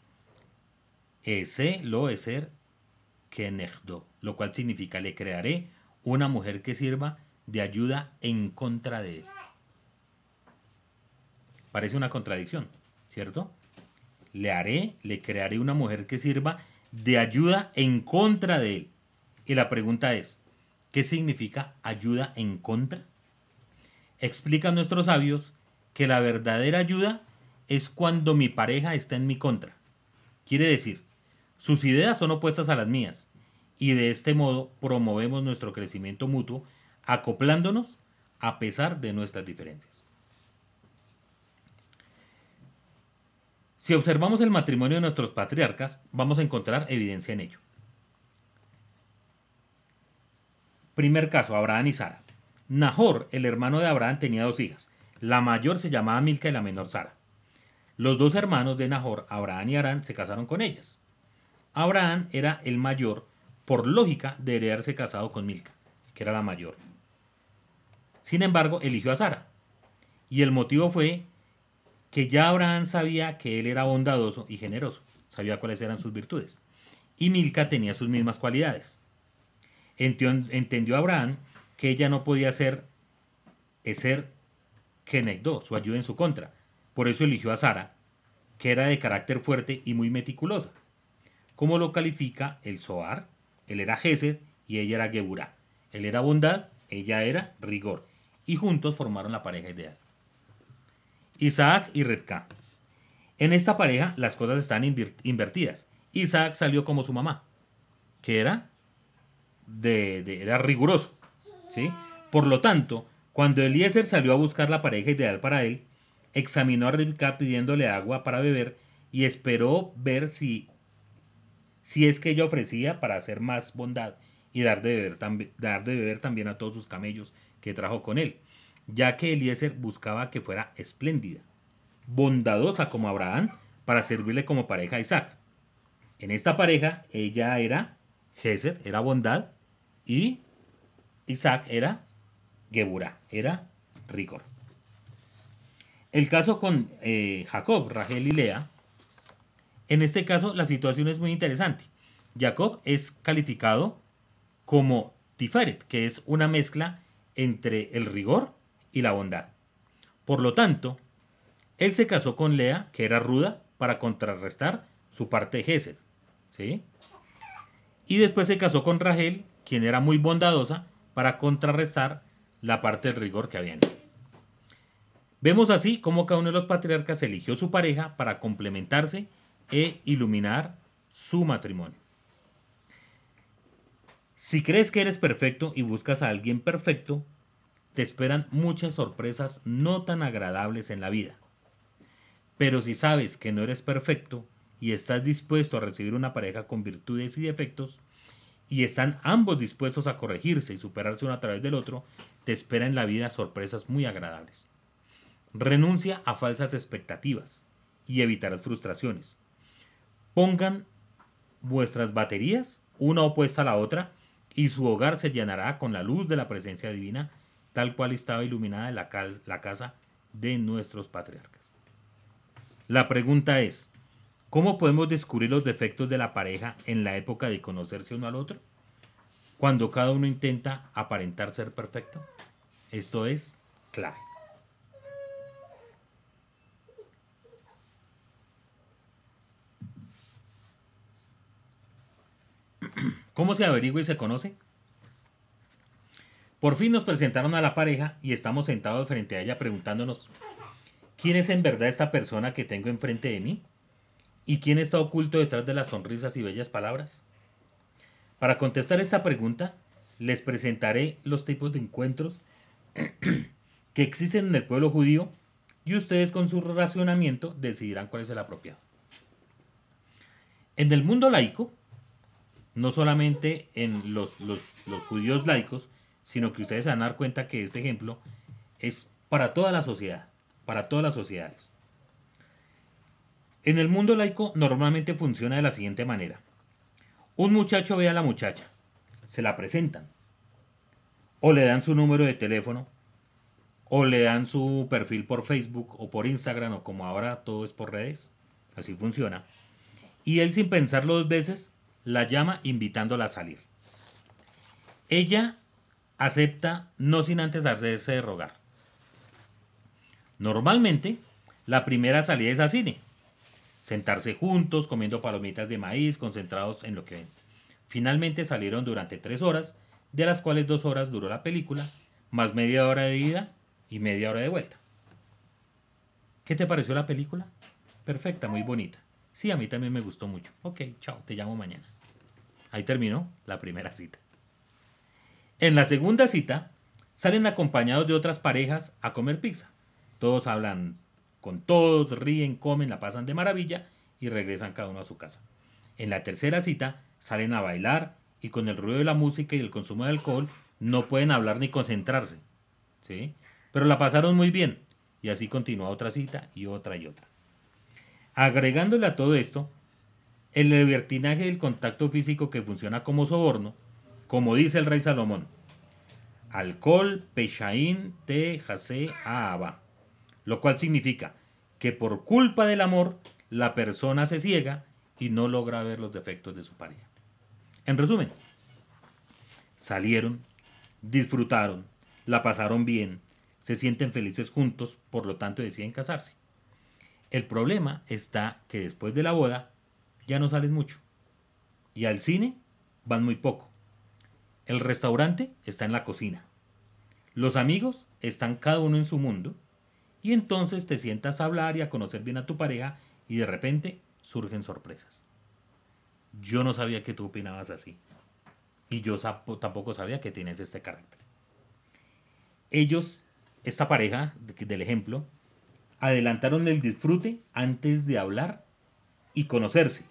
ese lo es ser kenegdo, lo cual significa le crearé una mujer que sirva de ayuda en contra de él. Parece una contradicción, ¿cierto? Le haré, le crearé una mujer que sirva de ayuda en contra de él. Y la pregunta es, ¿qué significa ayuda en contra? Explican nuestros sabios que la verdadera ayuda es cuando mi pareja está en mi contra. Quiere decir, sus ideas son opuestas a las mías y de este modo promovemos nuestro crecimiento mutuo acoplándonos a pesar de nuestras diferencias. Si observamos el matrimonio de nuestros patriarcas, vamos a encontrar evidencia en ello. Primer caso, Abraham y Sara. Nahor, el hermano de Abraham, tenía dos hijas. La mayor se llamaba Milca y la menor Sara. Los dos hermanos de Nahor, Abraham y Arán, se casaron con ellas. Abraham era el mayor, por lógica, de haberse casado con Milca, que era la mayor. Sin embargo, eligió a Sara. Y el motivo fue que ya Abraham sabía que él era bondadoso y generoso, sabía cuáles eran sus virtudes. Y Milca tenía sus mismas cualidades. Entendió Abraham que ella no podía ser, ser que su ayuda en su contra. Por eso eligió a Sara, que era de carácter fuerte y muy meticulosa. ¿Cómo lo califica el Zohar? Él era Gesed y ella era Geburá. Él era bondad, ella era rigor. Y juntos formaron la pareja ideal. Isaac y Rebka. En esta pareja las cosas están invertidas. Isaac salió como su mamá que era, de, era riguroso. ¿sí? Por lo tanto, cuando Eliezer salió a buscar la pareja ideal para él, examinó a Rivka pidiéndole agua para beber y esperó ver si, si es que ella ofrecía para hacer más bondad y dar de, beber, dar de beber también a todos sus camellos que trajo con él, ya que Eliezer buscaba que fuera espléndida, bondadosa como Abraham, para servirle como pareja a Isaac. En esta pareja ella era Gesed, era bondad, y Isaac era Geburah, era rigor. El caso con eh, Jacob, Rachel y Lea, en este caso la situación es muy interesante. Jacob es calificado como Tiferet, que es una mezcla entre el rigor y la bondad. Por lo tanto, él se casó con Lea, que era ruda, para contrarrestar su parte Gesed. ¿sí? Y después se casó con Rachel, quien era muy bondadosa, para contrarrestar la parte del rigor que había en él. Vemos así cómo cada uno de los patriarcas eligió su pareja para complementarse e iluminar su matrimonio. Si crees que eres perfecto y buscas a alguien perfecto, te esperan muchas sorpresas no tan agradables en la vida. Pero si sabes que no eres perfecto y estás dispuesto a recibir una pareja con virtudes y defectos, y están ambos dispuestos a corregirse y superarse uno a través del otro, te esperan en la vida sorpresas muy agradables. Renuncia a falsas expectativas y evitarás frustraciones. Pongan vuestras baterías una opuesta a la otra y su hogar se llenará con la luz de la presencia divina, tal cual estaba iluminada la, la casa de nuestros patriarcas. La pregunta es, ¿cómo podemos descubrir los defectos de la pareja en la época de conocerse uno al otro? Cuando cada uno intenta aparentar ser perfecto. Esto es clave. ¿Cómo se averigua y se conoce? Por fin nos presentaron a la pareja y estamos sentados frente a ella preguntándonos, ¿quién es en verdad esta persona que tengo enfrente de mí? ¿Y quién está oculto detrás de las sonrisas y bellas palabras? Para contestar esta pregunta, les presentaré los tipos de encuentros que existen en el pueblo judío y ustedes con su racionamiento decidirán cuál es el apropiado. En el mundo laico, no solamente en los, los, judíos laicos, sino que ustedes se van a dar cuenta que este ejemplo es para toda la sociedad, para todas las sociedades. En el mundo laico normalmente funciona de la siguiente manera. Un muchacho ve a la muchacha, se la presentan, o le dan su número de teléfono, o le dan su perfil por Facebook o por Instagram, o como ahora todo es por redes, así funciona. Y él sin pensarlo dos veces la llama invitándola a salir. Ella acepta no sin antes hacerse de rogar. Normalmente, la primera salida es a cine. Sentarse juntos, comiendo palomitas de maíz, concentrados en lo que ven. Finalmente salieron durante tres horas, de las cuales dos horas duró la película, más media hora de ida y media hora de vuelta. ¿Qué te pareció la película? Perfecta, muy bonita. Sí, a mí también me gustó mucho. Ok, chao, te llamo mañana. Ahí terminó la primera cita. En la segunda cita, salen acompañados de otras parejas a comer pizza. Todos hablan con todos, ríen, comen, la pasan de maravilla y regresan cada uno a su casa. En la tercera cita, salen a bailar y con el ruido de la música y el consumo de alcohol no pueden hablar ni concentrarse. ¿sí? Pero la pasaron muy bien y así continúa otra cita y otra y otra. Agregándole a todo esto, el libertinaje del contacto físico que funciona como soborno, como dice el rey Salomón. Alcohol, peshaín, te, jase. Lo cual significa que por culpa del amor, la persona se ciega y no logra ver los defectos de su pareja. En resumen, salieron, disfrutaron, la pasaron bien, se sienten felices juntos, por lo tanto deciden casarse. El problema está que después de la boda ya no salen mucho. Y al cine van muy poco. El restaurante está en la cocina. Los amigos están cada uno en su mundo. Y entonces te sientas a hablar y a conocer bien a tu pareja y de repente surgen sorpresas. yo no sabía que tú opinabas así. Y yo tampoco sabía que tienes este carácter. Ellos, esta pareja del ejemplo, adelantaron el disfrute antes de hablar y conocerse.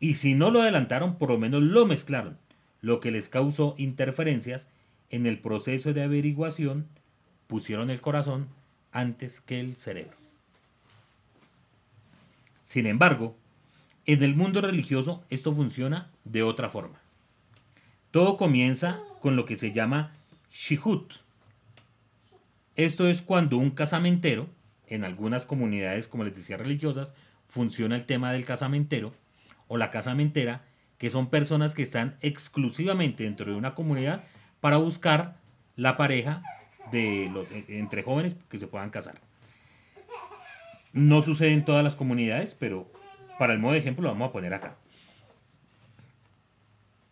Y si no lo adelantaron, por lo menos lo mezclaron, lo que les causó interferencias en el proceso de averiguación, pusieron el corazón antes que el cerebro. Sin embargo, en el mundo religioso esto funciona de otra forma. Todo comienza con lo que se llama shihut. Esto es cuando un casamentero, en algunas comunidades, como les decía, religiosas, funciona el tema del casamentero o la casamentera, que son personas que están exclusivamente dentro de una comunidad para buscar la pareja de los, entre jóvenes que se puedan casar. No sucede en todas las comunidades, pero para el modo de ejemplo lo vamos a poner acá.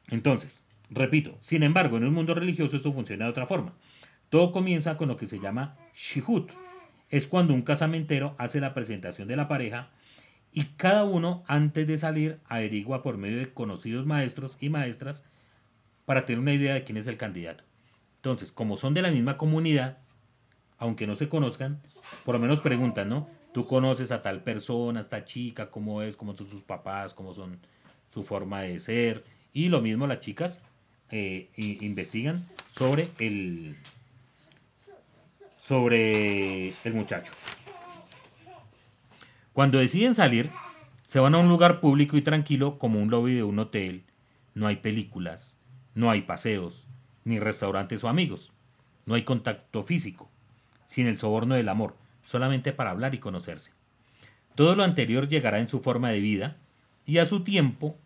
Entonces, repito, sin embargo, en un mundo religioso esto funciona de otra forma. Todo comienza con lo que se llama shihut. Es cuando un casamentero hace la presentación de la pareja y cada uno antes de salir averigua por medio de conocidos maestros y maestras para tener una idea de quién es el candidato. Entonces, como son de la misma comunidad, aunque no se conozcan, por lo menos preguntan, ¿no? Tú conoces a tal persona, a esta chica, cómo es, cómo son sus papás, cómo son su forma de ser. Y lo mismo las chicas eh, investigan sobre el, sobre el muchacho. Cuando deciden salir, se van a un lugar público y tranquilo como un lobby de un hotel. No hay películas, no hay paseos, ni restaurantes o amigos. No hay contacto físico, sin el soborno del amor, solamente para hablar y conocerse. Todo lo anterior llegará en su forma de vida y a su tiempo.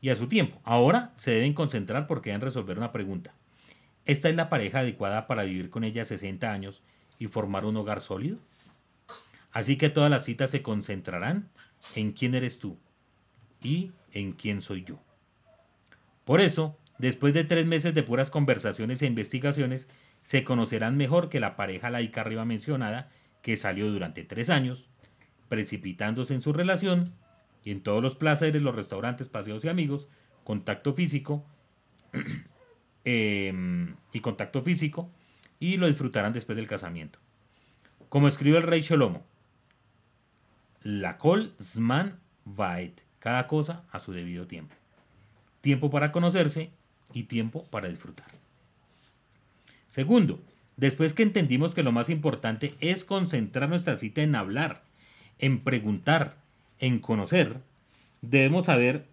Y a su tiempo. Ahora se deben concentrar porque deben resolver una pregunta. ¿Esta es la pareja adecuada para vivir con ella 60 años y formar un hogar sólido? Así que todas las citas se concentrarán en quién eres tú y en quién soy yo. Por eso, después de tres meses de puras conversaciones e investigaciones, se conocerán mejor que la pareja laica arriba mencionada, que salió durante tres años, precipitándose en su relación y en todos los placeres, los restaurantes, paseos y amigos, contacto físico em, y contacto físico, y lo disfrutarán después del casamiento. Como escribió el rey Sholomo, la col zman vaet, cada cosa a su debido tiempo. Tiempo para conocerse y tiempo para disfrutar. Segundo, después que entendimos que lo más importante es concentrar nuestra cita en hablar, en preguntar, en conocer, debemos saber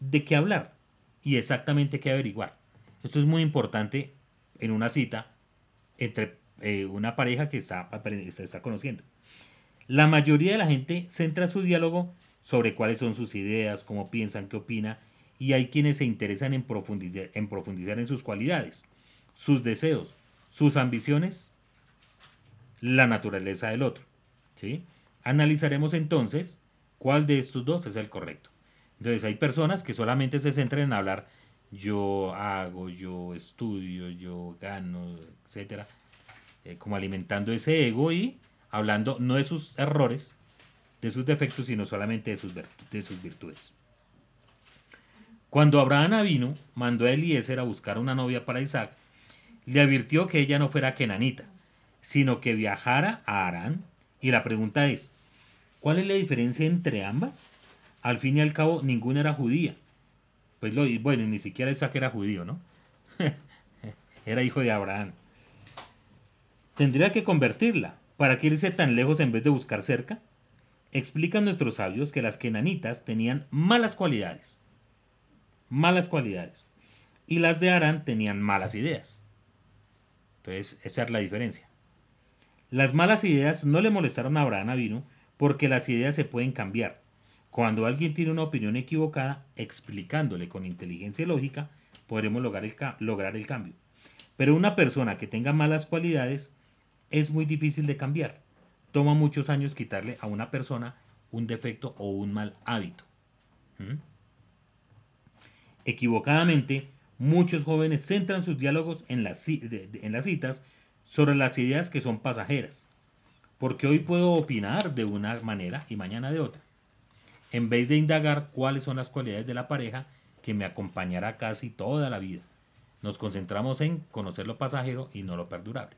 de qué hablar y exactamente qué averiguar. Esto es muy importante en una cita entre eh, una pareja que está, se está conociendo. La mayoría de la gente centra su diálogo sobre cuáles son sus ideas, cómo piensan, qué opina, y hay quienes se interesan en profundizar en, profundizar en sus cualidades, sus deseos, sus ambiciones, la naturaleza del otro. ¿sí? Analizaremos entonces cuál de estos dos es el correcto. Entonces hay personas que solamente se centran en hablar yo hago, yo estudio, yo gano, etcétera, eh, como alimentando ese ego y hablando no de sus errores, de sus defectos, sino solamente de sus, de sus virtudes. Cuando Abraham vino, mandó a Eliezer a buscar una novia para Isaac, le advirtió que ella no fuera kenanita, sino que viajara a Arán. Y la pregunta es, ¿cuál es la diferencia entre ambas? Al fin y al cabo, ninguna era judía. Pues lo, bueno, ni siquiera Isaac era judío, ¿no? era hijo de Abraham. Tendría que convertirla, ¿Para qué irse tan lejos en vez de buscar cerca? Explican nuestros sabios que las kenanitas tenían malas cualidades. Malas cualidades. Y las de Arán tenían malas ideas. Entonces, esa es la diferencia. Las malas ideas no le molestaron a Abraham Avino porque las ideas se pueden cambiar. Cuando alguien tiene una opinión equivocada, explicándole con inteligencia y lógica, podremos lograr el, lograr el cambio. Pero una persona que tenga malas cualidades es muy difícil de cambiar. Toma muchos años quitarle a una persona un defecto o un mal hábito. ¿Mm? Equivocadamente, muchos jóvenes centran sus diálogos en las, citas sobre las ideas que son pasajeras, porque hoy puedo opinar de una manera y mañana de otra. en vez de indagar cuáles son las cualidades de la pareja que me acompañará casi toda la vida. Nos concentramos en conocer lo pasajero y no lo perdurable.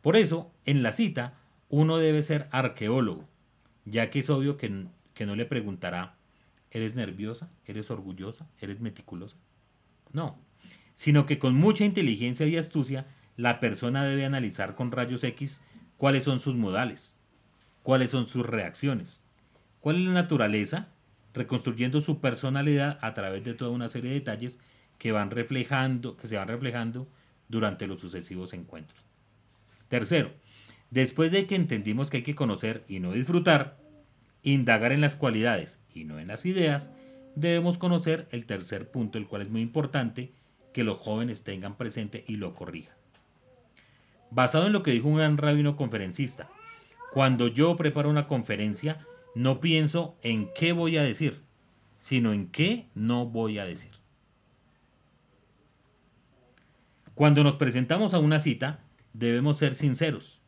Por eso, en la cita, uno debe ser arqueólogo, ya que es obvio que, que no le preguntará, ¿eres nerviosa? ¿Eres orgullosa? ¿Eres meticulosa? No, sino que con mucha inteligencia y astucia, la persona debe analizar con rayos X cuáles son sus modales, cuáles son sus reacciones, cuál es la naturaleza, reconstruyendo su personalidad a través de toda una serie de detalles que van reflejando, que se van reflejando durante los sucesivos encuentros. Tercero, después de que entendimos que hay que conocer y no disfrutar, indagar en las cualidades y no en las ideas, debemos conocer el tercer punto, el cual es muy importante que los jóvenes tengan presente y lo corrijan. Basado en lo que dijo un gran rabino conferencista, cuando yo preparo una conferencia, no pienso en qué voy a decir, sino en qué no voy a decir. Cuando nos presentamos a una cita, debemos ser sinceros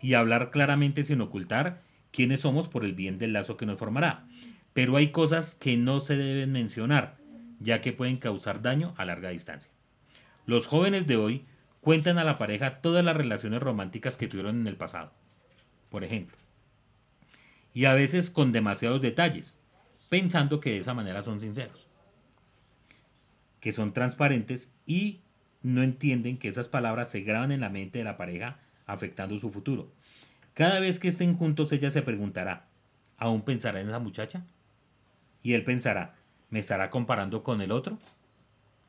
y hablar claramente sin ocultar quiénes somos por el bien del lazo que nos formará. Pero hay cosas que no se deben mencionar, ya que pueden causar daño a larga distancia. Los jóvenes de hoy cuentan a la pareja todas las relaciones románticas que tuvieron en el pasado, por ejemplo, y a veces con demasiados detalles, pensando que de esa manera son sinceros, que son transparentes y no entienden que esas palabras se graban en la mente de la pareja afectando su futuro. Cada vez que estén juntos ella se preguntará, ¿aún pensará en esa muchacha? Y él pensará, ¿me estará comparando con el otro?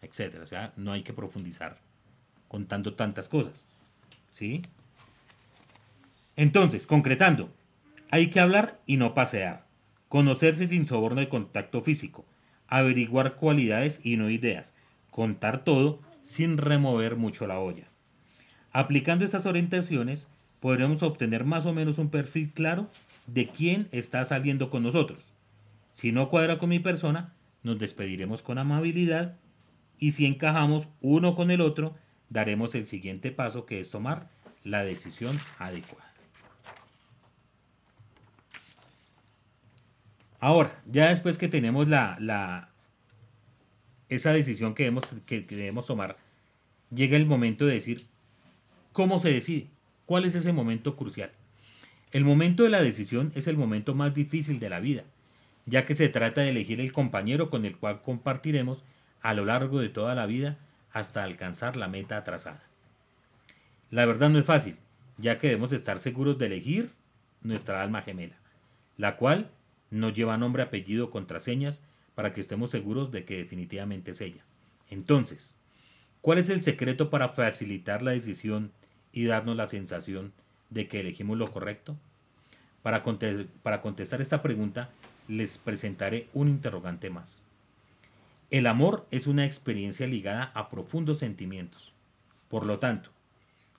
Etcétera. O sea, no hay que profundizar contando tantas cosas. ¿Sí? Entonces, concretando, hay que hablar y no pasear, conocerse sin soborno de contacto físico, averiguar cualidades y no ideas, contar todo sin remover mucho la olla. Aplicando estas orientaciones, podremos obtener más o menos un perfil claro de quién está saliendo con nosotros. Si no cuadra con mi persona, nos despediremos con amabilidad y si encajamos uno con el otro, daremos el siguiente paso que es tomar la decisión adecuada. Ahora, ya después que tenemos la, la, esa decisión que debemos, que, debemos tomar, llega el momento de decir cómo se decide, cuál es ese momento crucial. El momento de la decisión es el momento más difícil de la vida, ya que se trata de elegir el compañero con el cual compartiremos a lo largo de toda la vida hasta alcanzar la meta trazada. La verdad no es fácil, ya que debemos estar seguros de elegir nuestra alma gemela, la cual no lleva nombre, apellido, contraseñas, para que estemos seguros de que definitivamente es ella. Entonces, ¿cuál es el secreto para facilitar la decisión y darnos la sensación de que elegimos lo correcto? Para, para contestar esta pregunta, les presentaré un interrogante más. El amor es una experiencia ligada a profundos sentimientos. Por lo tanto,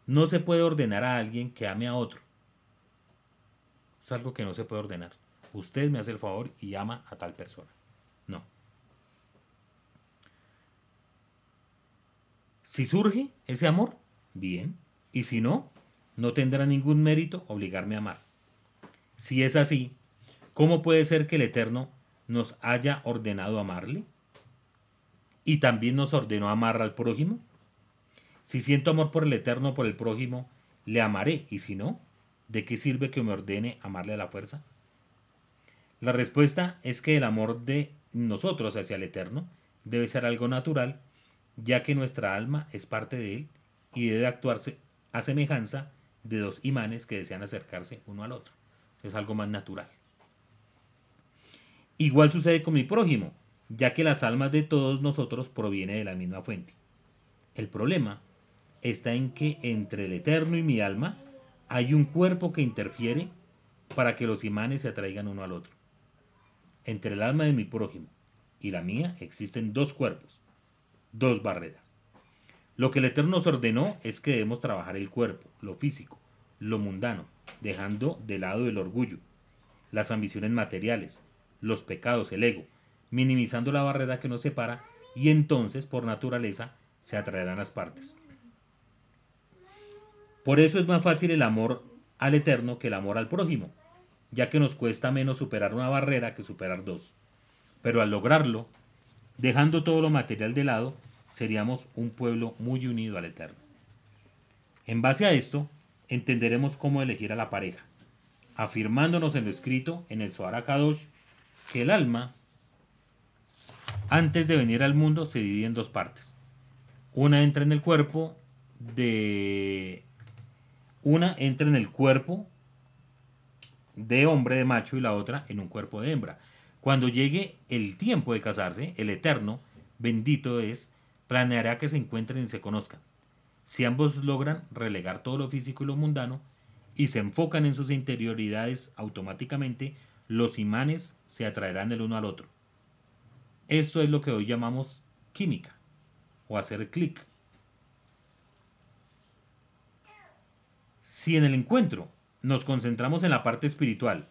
no se puede ordenar a alguien que ame a otro. Es algo que no se puede ordenar. Usted me hace el favor y ama a tal persona. No. Si surge ese amor, bien. Y si no, no tendrá ningún mérito obligarme a amar. Si es así, ¿cómo puede ser que el Eterno nos haya ordenado amarle? ¿Y también nos ordenó amar al prójimo? Si siento amor por el Eterno, por el prójimo, le amaré. Y si no, ¿de qué sirve que me ordene amarle a la fuerza? La respuesta es que el amor de nosotros hacia el Eterno debe ser algo natural, ya que nuestra alma es parte de Él y debe actuarse a semejanza de dos imanes que desean acercarse uno al otro. Es algo más natural. Igual sucede con mi prójimo, ya que las almas de todos nosotros provienen de la misma fuente. El problema está en que entre el Eterno y mi alma hay un cuerpo que interfiere para que los imanes se atraigan uno al otro. Entre el alma de mi prójimo y la mía existen dos cuerpos, dos barreras. Lo que el Eterno nos ordenó es que debemos trabajar el cuerpo, lo físico, lo mundano, dejando de lado el orgullo, las ambiciones materiales, los pecados, el ego, minimizando la barrera que nos separa y entonces, por naturaleza, se atraerán las partes. Por eso es más fácil el amor al Eterno que el amor al prójimo, ya que nos cuesta menos superar una barrera que superar dos. Pero al lograrlo, dejando todo lo material de lado, seríamos un pueblo muy unido al Eterno. En base a esto, entenderemos cómo elegir a la pareja, afirmándonos en lo escrito en el Zohar Kadosh que el alma, antes de venir al mundo, se divide en dos partes. Una entra en el cuerpo de... Una entra en el cuerpo de hombre, de macho, y la otra en un cuerpo de hembra. Cuando llegue el tiempo de casarse, el eterno, bendito es, planeará que se encuentren y se conozcan. Si ambos logran relegar todo lo físico y lo mundano y se enfocan en sus interioridades, automáticamente los imanes se atraerán el uno al otro. Esto es lo que hoy llamamos química o hacer clic. Si en el encuentro nos concentramos en la parte espiritual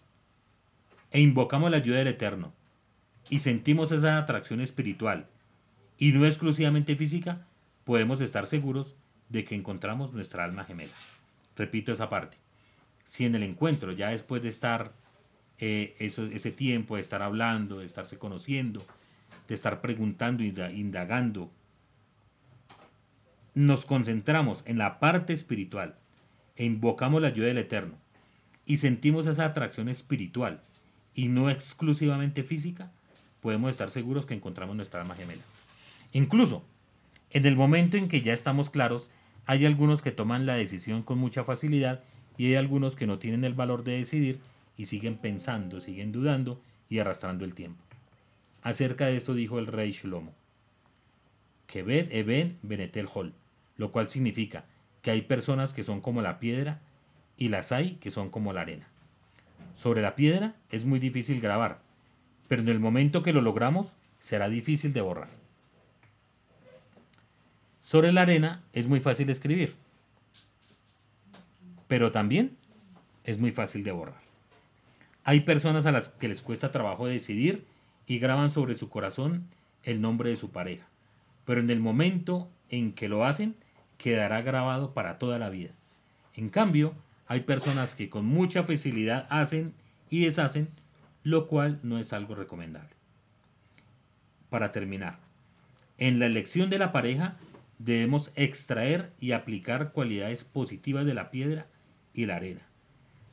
e invocamos la ayuda del Eterno y sentimos esa atracción espiritual y no exclusivamente física, podemos estar seguros de que encontramos nuestra alma gemela. Repito esa parte. Si en el encuentro, ya después de estar eh, ese tiempo, de estar hablando, de estarse conociendo, de estar preguntando indagando, nos concentramos en la parte espiritual e invocamos la ayuda del Eterno y sentimos esa atracción espiritual y no exclusivamente física, podemos estar seguros que encontramos nuestra alma gemela. Incluso, en el momento en que ya estamos claros, hay algunos que toman la decisión con mucha facilidad y hay algunos que no tienen el valor de decidir y siguen pensando, siguen dudando y arrastrando el tiempo. Acerca de esto dijo el rey Shlomo, que ved eben benetel hol, lo cual significa que hay personas que son como la piedra y las hay que son como la arena. Sobre la piedra es muy difícil grabar, pero en el momento que lo logramos será difícil de borrar. Sobre la arena es muy fácil escribir, pero también es muy fácil de borrar. Hay personas a las que les cuesta trabajo decidir y graban sobre su corazón el nombre de su pareja, pero en el momento en que lo hacen quedará grabado para toda la vida. En cambio, hay personas que con mucha facilidad hacen y deshacen, lo cual no es algo recomendable. Para terminar, en la elección de la pareja debemos extraer y aplicar cualidades positivas de la piedra y la arena.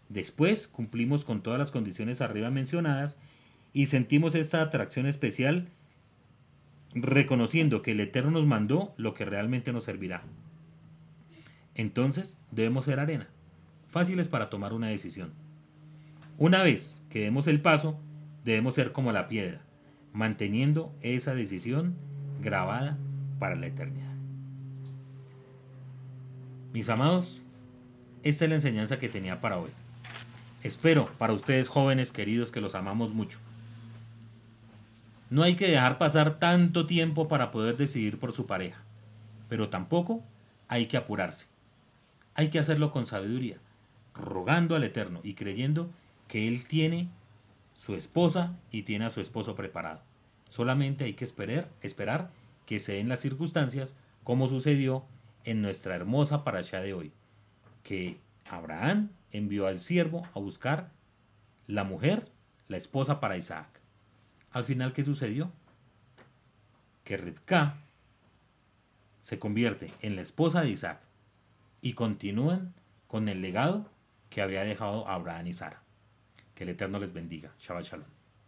Después cumplimos con todas las condiciones arriba mencionadas y sentimos esta atracción especial reconociendo que el Eterno nos mandó lo que realmente nos servirá. Entonces debemos ser arena fáciles para tomar una decisión. Una vez que demos el paso, debemos ser como la piedra, manteniendo esa decisión grabada para la eternidad. Mis amados, esta es la enseñanza que tenía para hoy. Espero para ustedes jóvenes queridos que los amamos mucho. No hay que dejar pasar tanto tiempo para poder decidir por su pareja, pero tampoco hay que apurarse. Hay que hacerlo con sabiduría rogando al Eterno y creyendo que Él tiene su esposa y tiene a su esposo preparado. Solamente hay que esperar, esperar que se den las circunstancias como sucedió en nuestra hermosa parasha de hoy, que Abraham envió al siervo a buscar la mujer, la esposa para Isaac. Al final, ¿qué sucedió? Que Ribka se convierte en la esposa de Isaac y continúan con el legado que había dejado Abraham y Sara. Que el Eterno les bendiga. Shabbat Shalom.